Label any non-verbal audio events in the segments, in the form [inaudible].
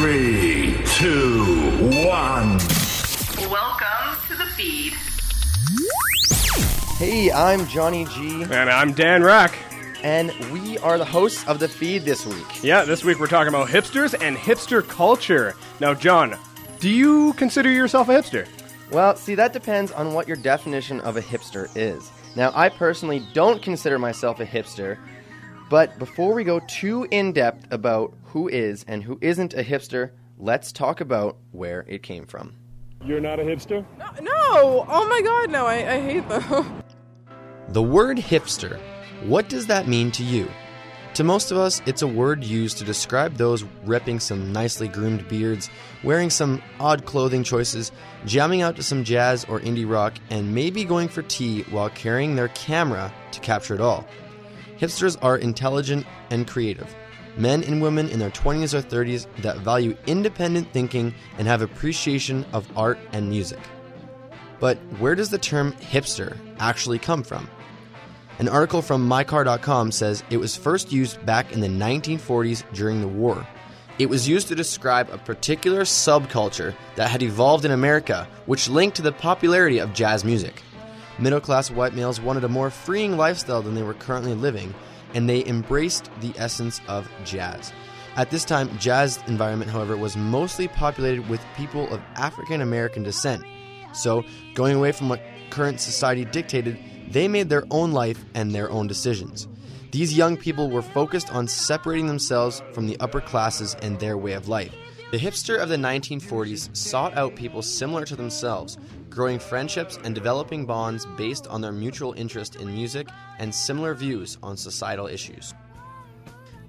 Three, two, one. Welcome to the feed. Hey, I'm Johnny G, And I'm Dan Rack. and we are the hosts of the feed this week. Yeah, this week we're talking about hipsters and hipster culture. Now, John, do you consider yourself a hipster? Well, see, that depends on what your definition of a hipster is. Now, I personally don't consider myself a hipster, but before we go too in depth about who is and who isn't a hipster, let's talk about where it came from. You're not a hipster? No! no. Oh my god, no, I, I hate them. [laughs] The word hipster, what does that mean to you? To most of us, it's a word used to describe those ripping some nicely groomed beards, wearing some odd clothing choices, jamming out to some jazz or indie rock, and maybe going for tea while carrying their camera to capture it all. Hipsters are intelligent and creative. Men and women in their 20s or 30s that value independent thinking and have appreciation of art and music. But where does the term hipster actually come from? An article from mycar.com says it was first used back in the 1940s during the war. It was used to describe a particular subculture that had evolved in America, which linked to the popularity of jazz music. Middle class white males wanted a more freeing lifestyle than they were currently living, and they embraced the essence of jazz. At this time, jazz environment, however, was mostly populated with people of African American descent. So, going away from what current society dictated, they made their own life and their own decisions. These young people were focused on separating themselves from the upper classes and their way of life. The hipster of the 1940s sought out people similar to themselves, growing friendships and developing bonds based on their mutual interest in music and similar views on societal issues.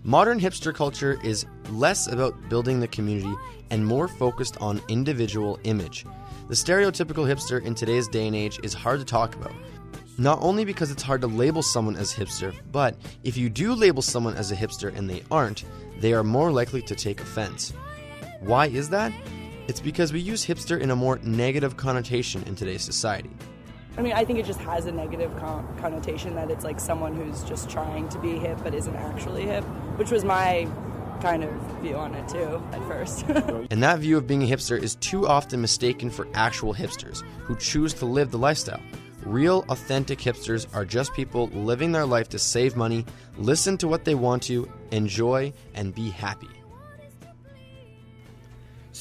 Modern hipster culture is less about building the community and more focused on individual image. The stereotypical hipster in today's day and age is hard to talk about. Not only because it's hard to label someone as hipster, but if you do label someone as a hipster and they aren't, they are more likely to take offense. Why is that? It's because we use hipster in a more negative connotation in today's society. I mean, I think it just has a negative con- connotation that it's like someone who's just trying to be hip but isn't actually hip, which was my kind of view on it too at first. [laughs] And that view of being a hipster is too often mistaken for actual hipsters who choose to live the lifestyle. Real, authentic hipsters are just people living their life to save money, listen to what they want to, enjoy, and be happy.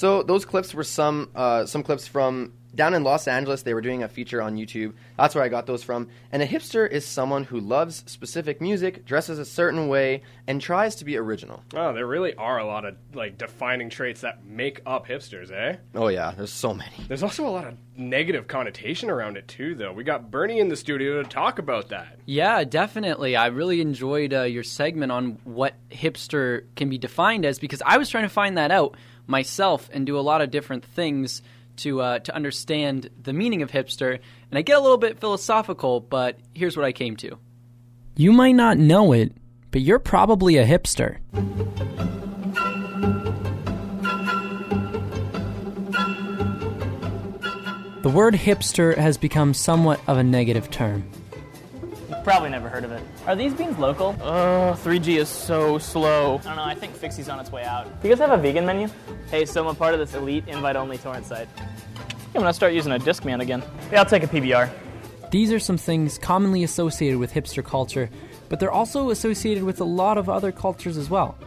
So those clips were some uh, some clips from down in Los Angeles. They were doing a feature on YouTube. That's where I got those from. And a hipster is someone who loves specific music, dresses a certain way, and tries to be original. Oh, there really are a lot of like defining traits that make up hipsters, eh? Oh yeah, there's so many. There's also a lot of negative connotation around it too, though. We got Bernie in the studio to talk about that. Yeah, definitely. I really enjoyed uh, your segment on what hipster can be defined as because I was trying to find that out myself and do a lot of different things to uh, to understand the meaning of hipster. And I get a little bit philosophical, but here's what I came to. You might not know it, but you're probably a hipster. The word hipster has become somewhat of a negative term. Probably never heard of it. Are these beans local? Uh, oh, 3G is so slow. I don't know, I think Fixie's on its way out. Do you guys have a vegan menu? Hey, so I'm a part of this elite invite only torrent site. I'm gonna start using a Discman again. Yeah, I'll take a PBR. These are some things commonly associated with hipster culture, but they're also associated with a lot of other cultures as well.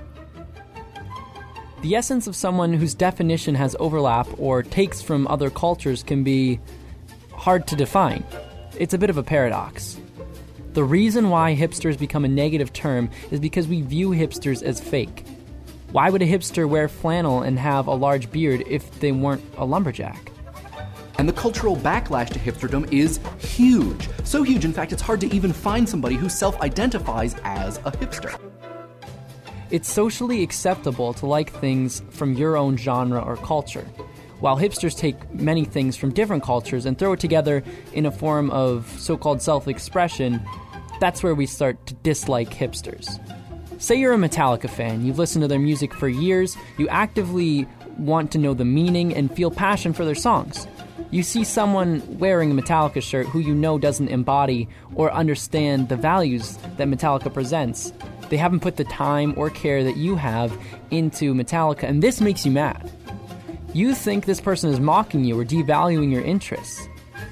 The essence of someone whose definition has overlap or takes from other cultures can be hard to define. It's a bit of a paradox. The reason why hipsters become a negative term is because we view hipsters as fake. Why would a hipster wear flannel and have a large beard if they weren't a lumberjack? And the cultural backlash to hipsterdom is huge. So huge, in fact, it's hard to even find somebody who self identifies as a hipster. It's socially acceptable to like things from your own genre or culture, while hipsters take many things from different cultures and throw it together in a form of so called self expression. That's where we start to dislike hipsters. Say you're a Metallica fan, you've listened to their music for years, you actively want to know the meaning and feel passion for their songs. You see someone wearing a Metallica shirt who you know doesn't embody or understand the values that Metallica presents, They haven't put the time or care that you have into Metallica, and this makes you mad. You think this person is mocking you or devaluing your interests.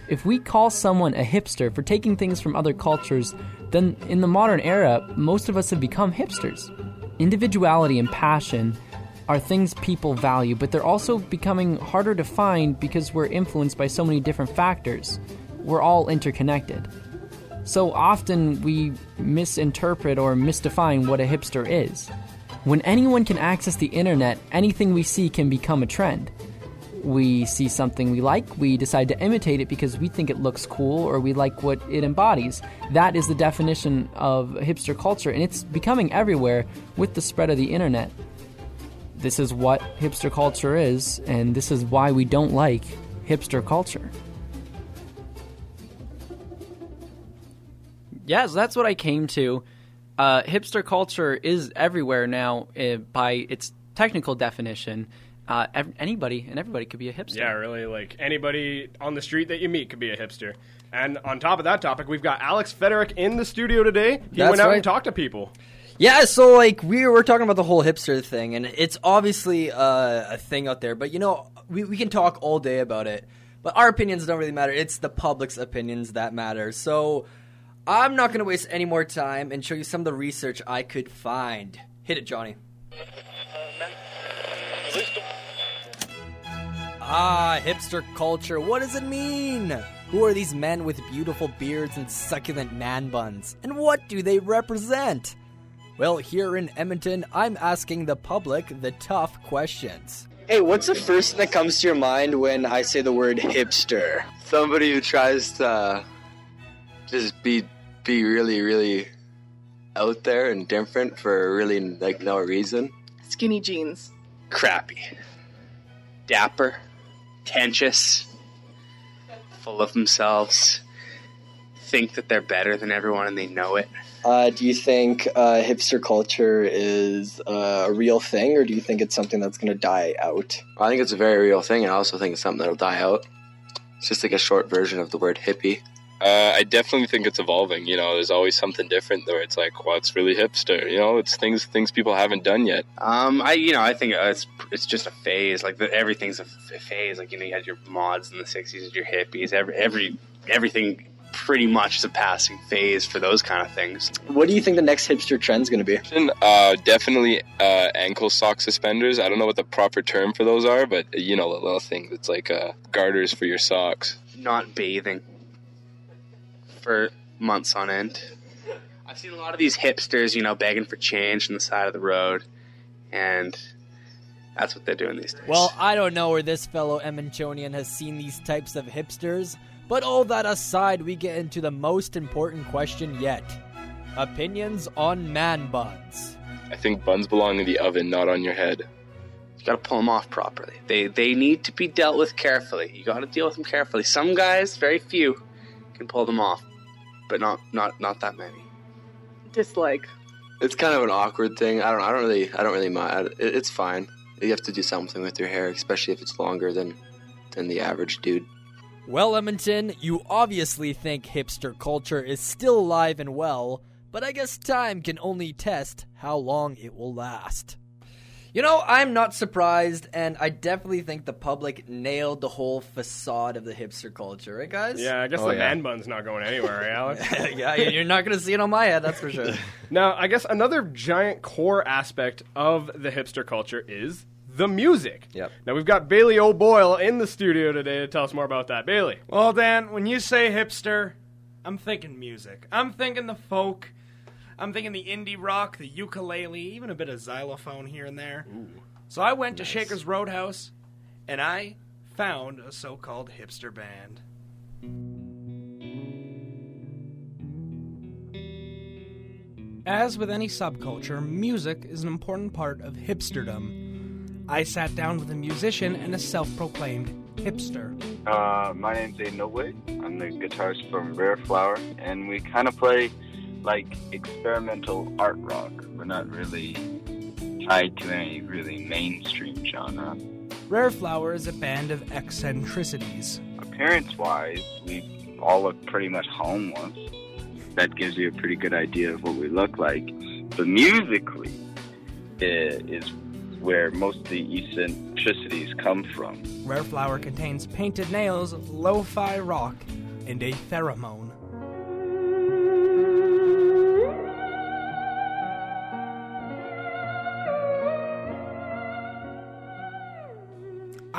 If we call someone a hipster for taking things from other cultures, then in the modern era, most of us have become hipsters. Individuality and passion are things people value, but they're also becoming harder to find because we're influenced by so many different factors. We're all interconnected. So often we misinterpret or misdefine what a hipster is. When anyone can access the internet, anything we see can become a trend. We see something we like, we decide to imitate it because we think it looks cool or we like what it embodies. That is the definition of hipster culture, and it's becoming everywhere with the spread of the internet. This is what hipster culture is, and this is why we don't like hipster culture. Yeah, so that's what I came to. Uh, hipster culture is everywhere now uh, by its technical definition. Uh, ev- anybody and everybody could be a hipster. Yeah, really. Like anybody on the street that you meet could be a hipster. And on top of that topic, we've got Alex Federick in the studio today. He That's went out right. and talked to people. Yeah, so like we were talking about the whole hipster thing, and it's obviously uh, a thing out there. But you know, we we can talk all day about it, but our opinions don't really matter. It's the public's opinions that matter. So I'm not going to waste any more time and show you some of the research I could find. Hit it, Johnny. Ah, hipster culture. What does it mean? Who are these men with beautiful beards and succulent man buns? And what do they represent? Well, here in Edmonton, I'm asking the public the tough questions. Hey, what's the first thing that comes to your mind when I say the word hipster? Somebody who tries to just be be really, really out there and different for really like no reason. Skinny jeans. Crappy. Dapper. Pretentious. Full of themselves. Think that they're better than everyone and they know it. Uh, do you think uh, hipster culture is uh, a real thing, or do you think it's something that's going to die out? I think it's a very real thing, and I also think it's something that'll die out. It's just like a short version of the word hippie. Uh, I definitely think it's evolving. You know, there's always something different where it's like, what's really hipster? You know, it's things things people haven't done yet. Um, I you know I think uh, it's it's just a phase. Like the, everything's a phase. Like you know you had your mods in the '60s, your hippies. Every every everything pretty much is a passing phase for those kind of things. What do you think the next hipster trend's going to be? Uh, definitely uh, ankle sock suspenders. I don't know what the proper term for those are, but you know, the little thing that's like uh, garters for your socks. Not bathing for months on end. I've seen a lot of these hipsters, you know, begging for change on the side of the road, and that's what they're doing these days. Well, I don't know where this fellow Edmontonian has seen these types of hipsters, but all that aside, we get into the most important question yet opinions on man buns. I think buns belong in the oven, not on your head. You got to pull them off properly. They they need to be dealt with carefully. You got to deal with them carefully. Some guys, very few, can pull them off, but not not not that many. Dislike. It's kind of an awkward thing. I don't. I don't really. I don't really mind. It, it's fine. You have to do something with your hair, especially if it's longer than than the average dude. Well, Edmonton, you obviously think hipster culture is still alive and well, but I guess time can only test how long it will last. You know, I'm not surprised, and I definitely think the public nailed the whole facade of the hipster culture, right, guys? Yeah, I guess Oh, the yeah. man bun's not going anywhere, right, Alex? [laughs] yeah, you're not going to see it on my head, that's for sure. [laughs] Now, I guess another giant core aspect of the hipster culture is the music. Yep. Now we've got Bailey O'Boyle in the studio today to tell us more about that. Bailey. Well, Dan, when you say hipster, I'm thinking music. I'm thinking the folk. I'm thinking the indie rock, the ukulele, even a bit of xylophone here and there. So I went to Shaker's Roadhouse and I found a so called hipster band. As with any subculture, music is an important part of hipsterdom. I sat down with a musician and a self proclaimed hipster. Uh, my name's Aiden Noblade. I'm the guitarist from Rare Flower, and we kind of play like experimental art rock. We're not really tied to any really mainstream genre. Rare Flower is a band of eccentricities. Appearance wise, we all look pretty much homeless. That gives you a pretty good idea of what we look like. But musically, i- is where most of the eccentricities come from. Rare Flower contains painted nails, lo-fi rock, and a theremin.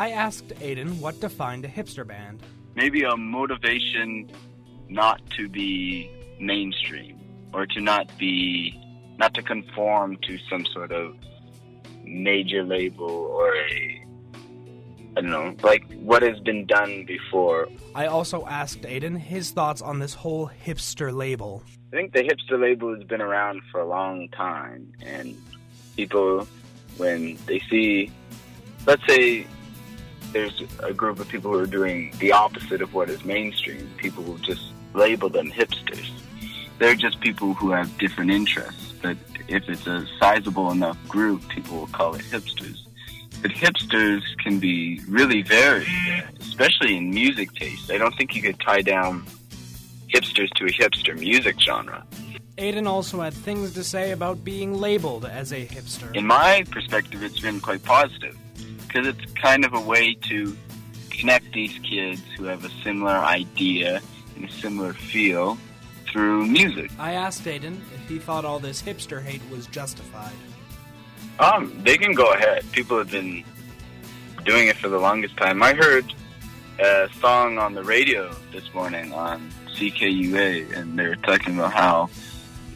I asked Aiden what defined a hipster band. Maybe a motivation not to be mainstream or to not be not to conform to some sort of major label or a I don't know, like what has been done before. I also asked Aiden his thoughts on this whole hipster label. I think the hipster label has been around for a long time, and people, when they see, let's say, there's a group of people who are doing the opposite of what is mainstream, people will just label them hipsters. They're just people who have different interests, but if it's a sizable enough group, people will call it hipsters. But hipsters can be really varied, especially in music taste. I don't think you could tie down hipsters to a hipster music genre. Aiden also had things to say about being labeled as a hipster. In my perspective, it's been quite positive because it's kind of a way to connect these kids who have a similar idea and a similar feel through music. I asked Aiden if he thought all this hipster hate was justified. Um, they can go ahead. People have been doing it for the longest time. I heard a song on the radio this morning on CKUA, and they were talking about how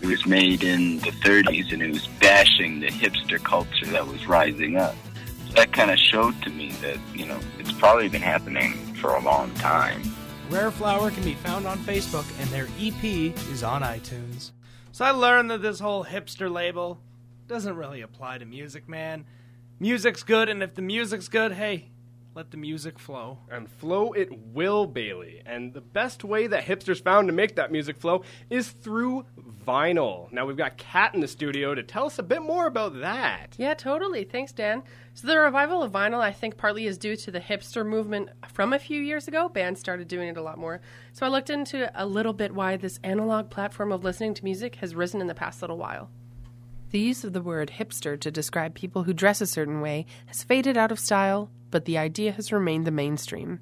it was made in the 30s and it was bashing the hipster culture that was rising up. That kind of showed to me that, you know, it's probably been happening for a long time. Rare Flower can be found on Facebook, and their EP is on iTunes. So I learned that this whole hipster label doesn't really apply to music, man. Music's good, and if the music's good, hey, let the music flow. And flow it will, Bailey. And the best way that hipsters found to make that music flow is through vinyl. Now we've got Kat in the studio to tell us a bit more about that. Yeah, totally. Thanks, Dan. So the revival of vinyl, I think, partly is due to the hipster movement from a few years ago. Bands started doing it a lot more. So I looked into a little bit why this analog platform of listening to music has risen in the past little while. The use of the word hipster to describe people who dress a certain way has faded out of style, but the idea has remained the mainstream.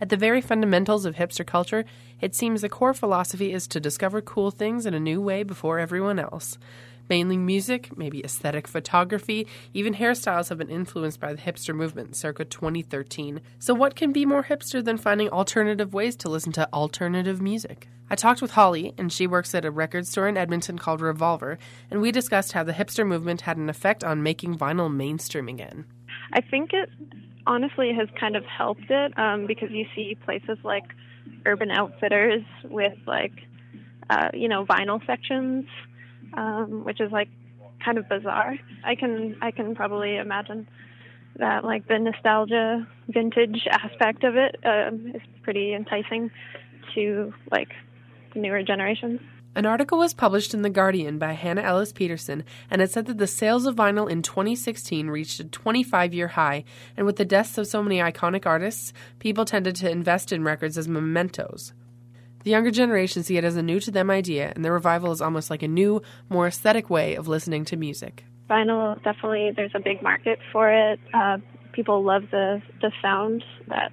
At the very fundamentals of hipster culture, it seems the core philosophy is to discover cool things in a new way before everyone else. Mainly music, maybe aesthetic photography, even hairstyles have been influenced by the hipster movement circa 2013. So, what can be more hipster than finding alternative ways to listen to alternative music? I talked with Holly, and she works at a record store in Edmonton called Revolver, and we discussed how the hipster movement had an effect on making vinyl mainstream again. I think it honestly has kind of helped it um, because you see places like Urban Outfitters with like uh, you know vinyl sections, um, which is like kind of bizarre. I can I can probably imagine that like the nostalgia vintage aspect of it um, is pretty enticing to like the newer generations. An article was published in The Guardian by Hannah Ellis-Petersen, and it said that the sales of vinyl in 2016 reached a 25 year high, and with the deaths of so many iconic artists, people tended to invest in records as mementos. The younger generation see it as a new to them idea, and the revival is almost like a new, more aesthetic way of listening to music. Vinyl definitely there's a big market for it. Uh, people love the the sound that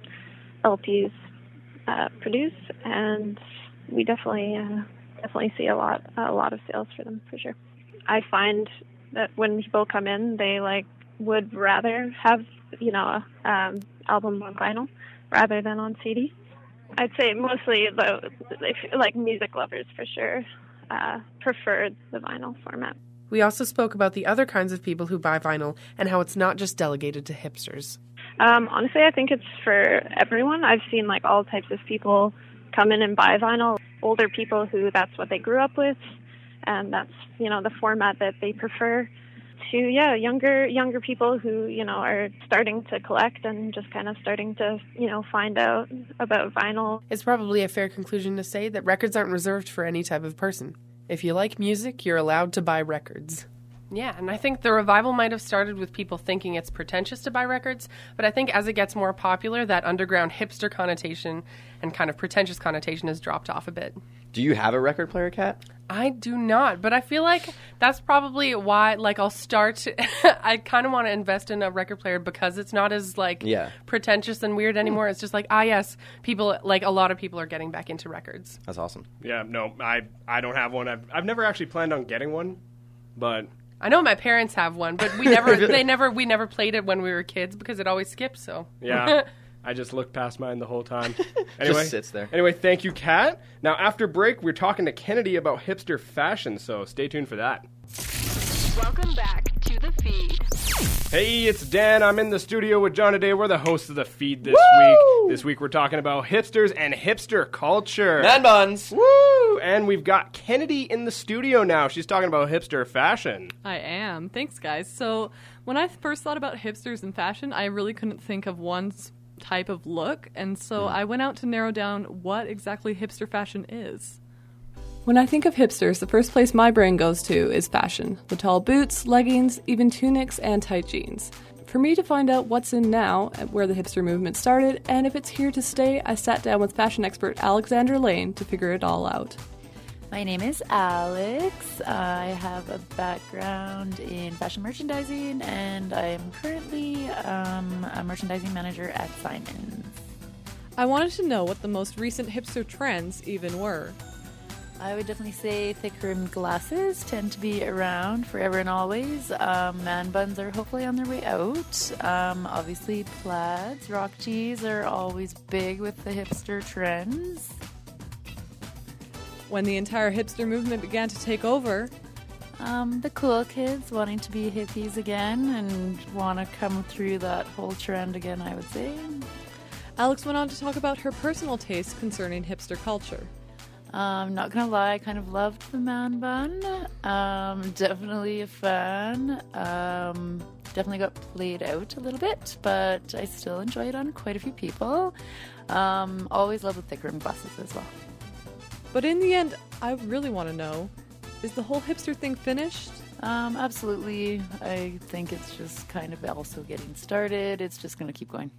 LPs uh, produce, and we definitely uh, definitely see a lot a lot of sales for them for sure. I find that when people come in, they like would rather have you know um, album on vinyl rather than on CD. I'd say mostly the like music lovers for sure uh, prefer the vinyl format. We also spoke about the other kinds of people who buy vinyl and how it's not just delegated to hipsters. Um, honestly, I think it's for everyone. I've seen like all types of people come in and buy vinyl. Older people who that's what they grew up with, and that's you know the format that they prefer. To yeah, younger younger people who you know are starting to collect and just kind of starting to you know find out about vinyl. It's probably a fair conclusion to say that records aren't reserved for any type of person. If you like music, you're allowed to buy records. Yeah, and I think the revival might have started with people thinking it's pretentious to buy records, but I think as it gets more popular, that underground hipster connotation and kind of pretentious connotation has dropped off a bit. Do you have a record player, Kat? I do not, but I feel like that's probably why. Like, I'll start. [laughs] I kind of want to invest in a record player because it's not as like Yeah. pretentious and weird anymore. It's just like, ah, yes, people like a lot of people are getting back into records. That's awesome. Yeah, no, I I don't have one. I've I've never actually planned on getting one, but I know my parents have one, but we never. [laughs] they never. We never played it when we were kids because it always skips. So yeah. [laughs] I just looked past mine the whole time. [laughs] Anyway, just sits there. Anyway, thank you, Kat. Now, after break, we're talking to Kennedy about hipster fashion, so stay tuned for that. Welcome back to the feed. Hey, it's Dan. I'm in the studio with John today. We're the hosts of the feed this week. This week we're talking about hipsters and hipster culture. Man buns. Woo! And we've got Kennedy in the studio now. She's talking about hipster fashion. I am. Thanks, guys. So, when I first thought about hipsters and fashion, I really couldn't think of one type of look, and so hmm. I went out to narrow down what exactly hipster fashion is. When I think of hipsters, the first place my brain goes to is fashion the tall boots, leggings, even tunics, and tight jeans. For me to find out what's in now, where the hipster movement started, and if it's here to stay, I sat down with fashion expert Alexander Lane to figure it all out. My name is Alex. I have a background in fashion merchandising, and I am currently um, a merchandising manager at Simons. I wanted to know what the most recent hipster trends even were. I would definitely say thick rimmed glasses tend to be around forever and always. Um, man buns are hopefully on their way out. Um, obviously, plaids, rock tees are always big with the hipster trends. When the entire hipster movement began to take over, Um, the cool kids wanting to be hippies again and want to come through that whole trend again, I would say. Alex went on to talk about her personal taste concerning hipster culture. Um, not gonna lie, I kind of loved the man bun. Um, definitely a fan. Um, definitely got played out a little bit, but I still enjoy it on quite a few people. Um, always love the thick rim glasses as well. But in the end, I really want to know is the whole hipster thing finished? Um, absolutely. I think it's just kind of also getting started. It's just gonna keep going.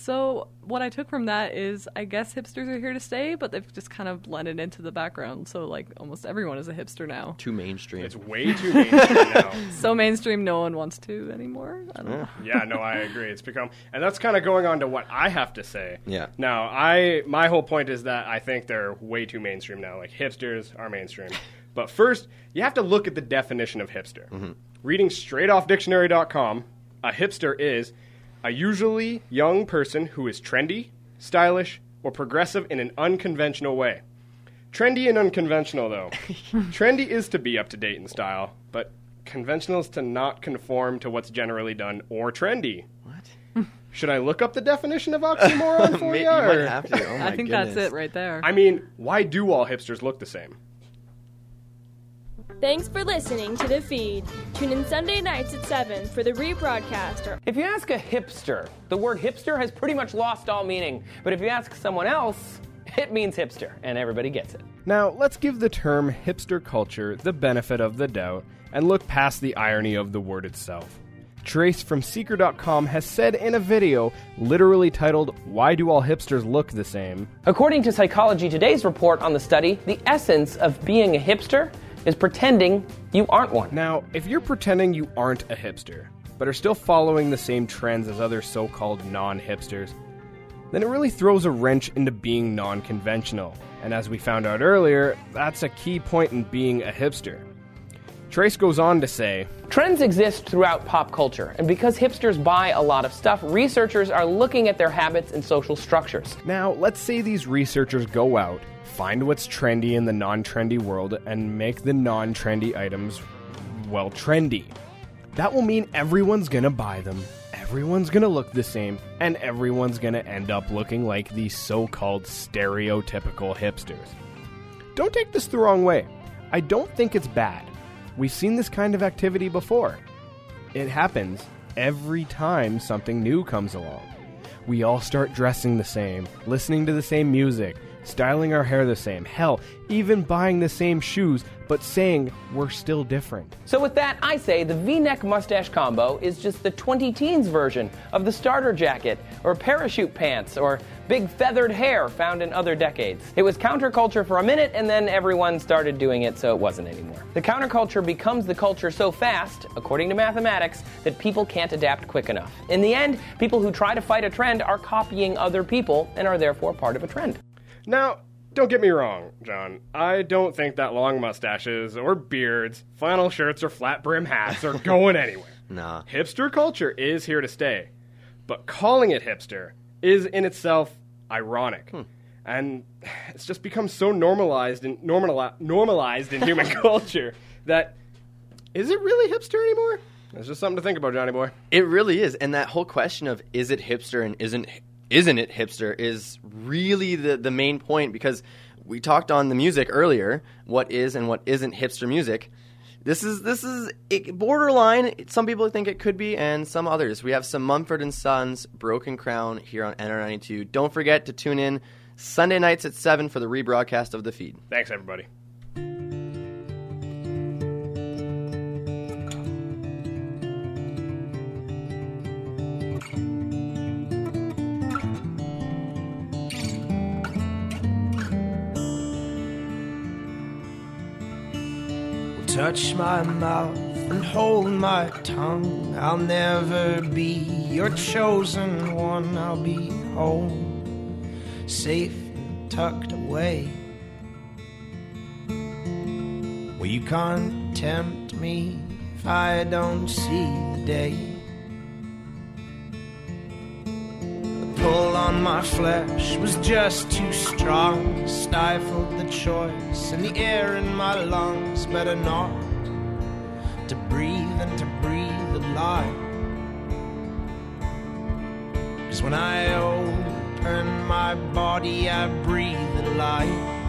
So, what I took from that is I guess hipsters are here to stay, but they've just kind of blended into the background. So, like, almost everyone is a hipster now. Too mainstream. It's way too mainstream [laughs] now. So mainstream, no one wants to anymore. I don't know. yeah, no, I agree. It's become, and that's kind of going on to what I have to say. Yeah. Now, I my whole point is that I think they're way too mainstream now. Like hipsters are mainstream. [laughs] but first, you have to look at the definition of hipster. Mm-hmm. Reading straight off dictionary.com, a hipster is a usually young person who is trendy, stylish, or progressive in an unconventional way. Trendy and unconventional, though. [laughs] Trendy is to be up to date in style, but conventional is to not conform to what's generally done or trendy. What? [laughs] Should I look up the definition of oxymoron for [laughs] May- you? you might have to. Oh my I think that's it right there. I mean, why do all hipsters look the same? Thanks for listening to The Feed. Tune in Sunday nights at 7 for the rebroadcast or If you ask a hipster, the word hipster has pretty much lost all meaning. But if you ask someone else, [laughs] it means hipster, and everybody gets it. Now, let's give the term hipster culture the benefit of the doubt and look past the irony of the word itself. Trace from Seeker.com has said in a video, literally titled, Why Do All Hipsters Look the Same? According to Psychology Today's report on the study, the essence of being a hipster is pretending you aren't one. Now, if you're pretending you aren't a hipster, but are still following the same trends as other so called non hipsters, then it really throws a wrench into being non conventional. And as we found out earlier, that's a key point in being a hipster. Trace goes on to say Trends exist throughout pop culture, and because hipsters buy a lot of stuff, researchers are looking at their habits and social structures. Now, let's say these researchers go out, find what's trendy in the non trendy world, and make the non trendy items, well, trendy. That will mean everyone's gonna buy them, everyone's gonna look the same, and everyone's gonna end up looking like these so called stereotypical hipsters. Don't take this the wrong way. I don't think it's bad. We've seen this kind of activity before. It happens every time something new comes along. We all start dressing the same, listening to the same music, styling our hair the same, hell, even buying the same shoes, but saying we're still different. So with that, I say the V-neck mustache combo is just the 20 teens version of the starter jacket, or parachute pants, or big feathered hair found in other decades. It was counterculture for a minute, and then everyone started doing it, so it wasn't anymore. The counterculture becomes the culture so fast, according to mathematics, that people can't adapt quick enough. In the end, people who try to fight a trend are copying other people and are therefore part of a trend. Now, don't get me wrong, John. I don't think that long mustaches or beards, flannel shirts or flat brim hats are [laughs] going anywhere. Nah. Hipster culture is here to stay, but calling it hipster is in itself ironic. Hmm. And it's just become so normalized and normali- normalized in human [laughs] culture that is it really hipster anymore? It's just something to think about, Johnny boy. It really is, and that whole question of is it hipster and isn't isn't it hipster is really the the main point because we talked on the music earlier. What is and what isn't hipster music? This is this is borderline. Some people think it could be, and some others. We have some Mumford and Sons, Broken Crown here on NR92. Don't forget to tune in Sunday nights at seven for the rebroadcast of the feed. Thanks, everybody. Touch my mouth and hold my tongue. I'll never be your chosen one. I'll be home, safe and tucked away. Well, you can't tempt me if I don't see the day. On my flesh was just too strong, stifled the choice, and the air in my lungs better not to breathe and to breathe a lie. Cause when I open my body, I breathe a light.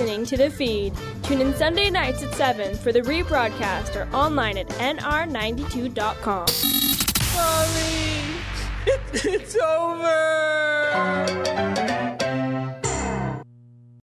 Listening to the feed. Tune in Sunday nights at 7 for the rebroadcast or online at nr92.com. Mommy, [laughs] it's over.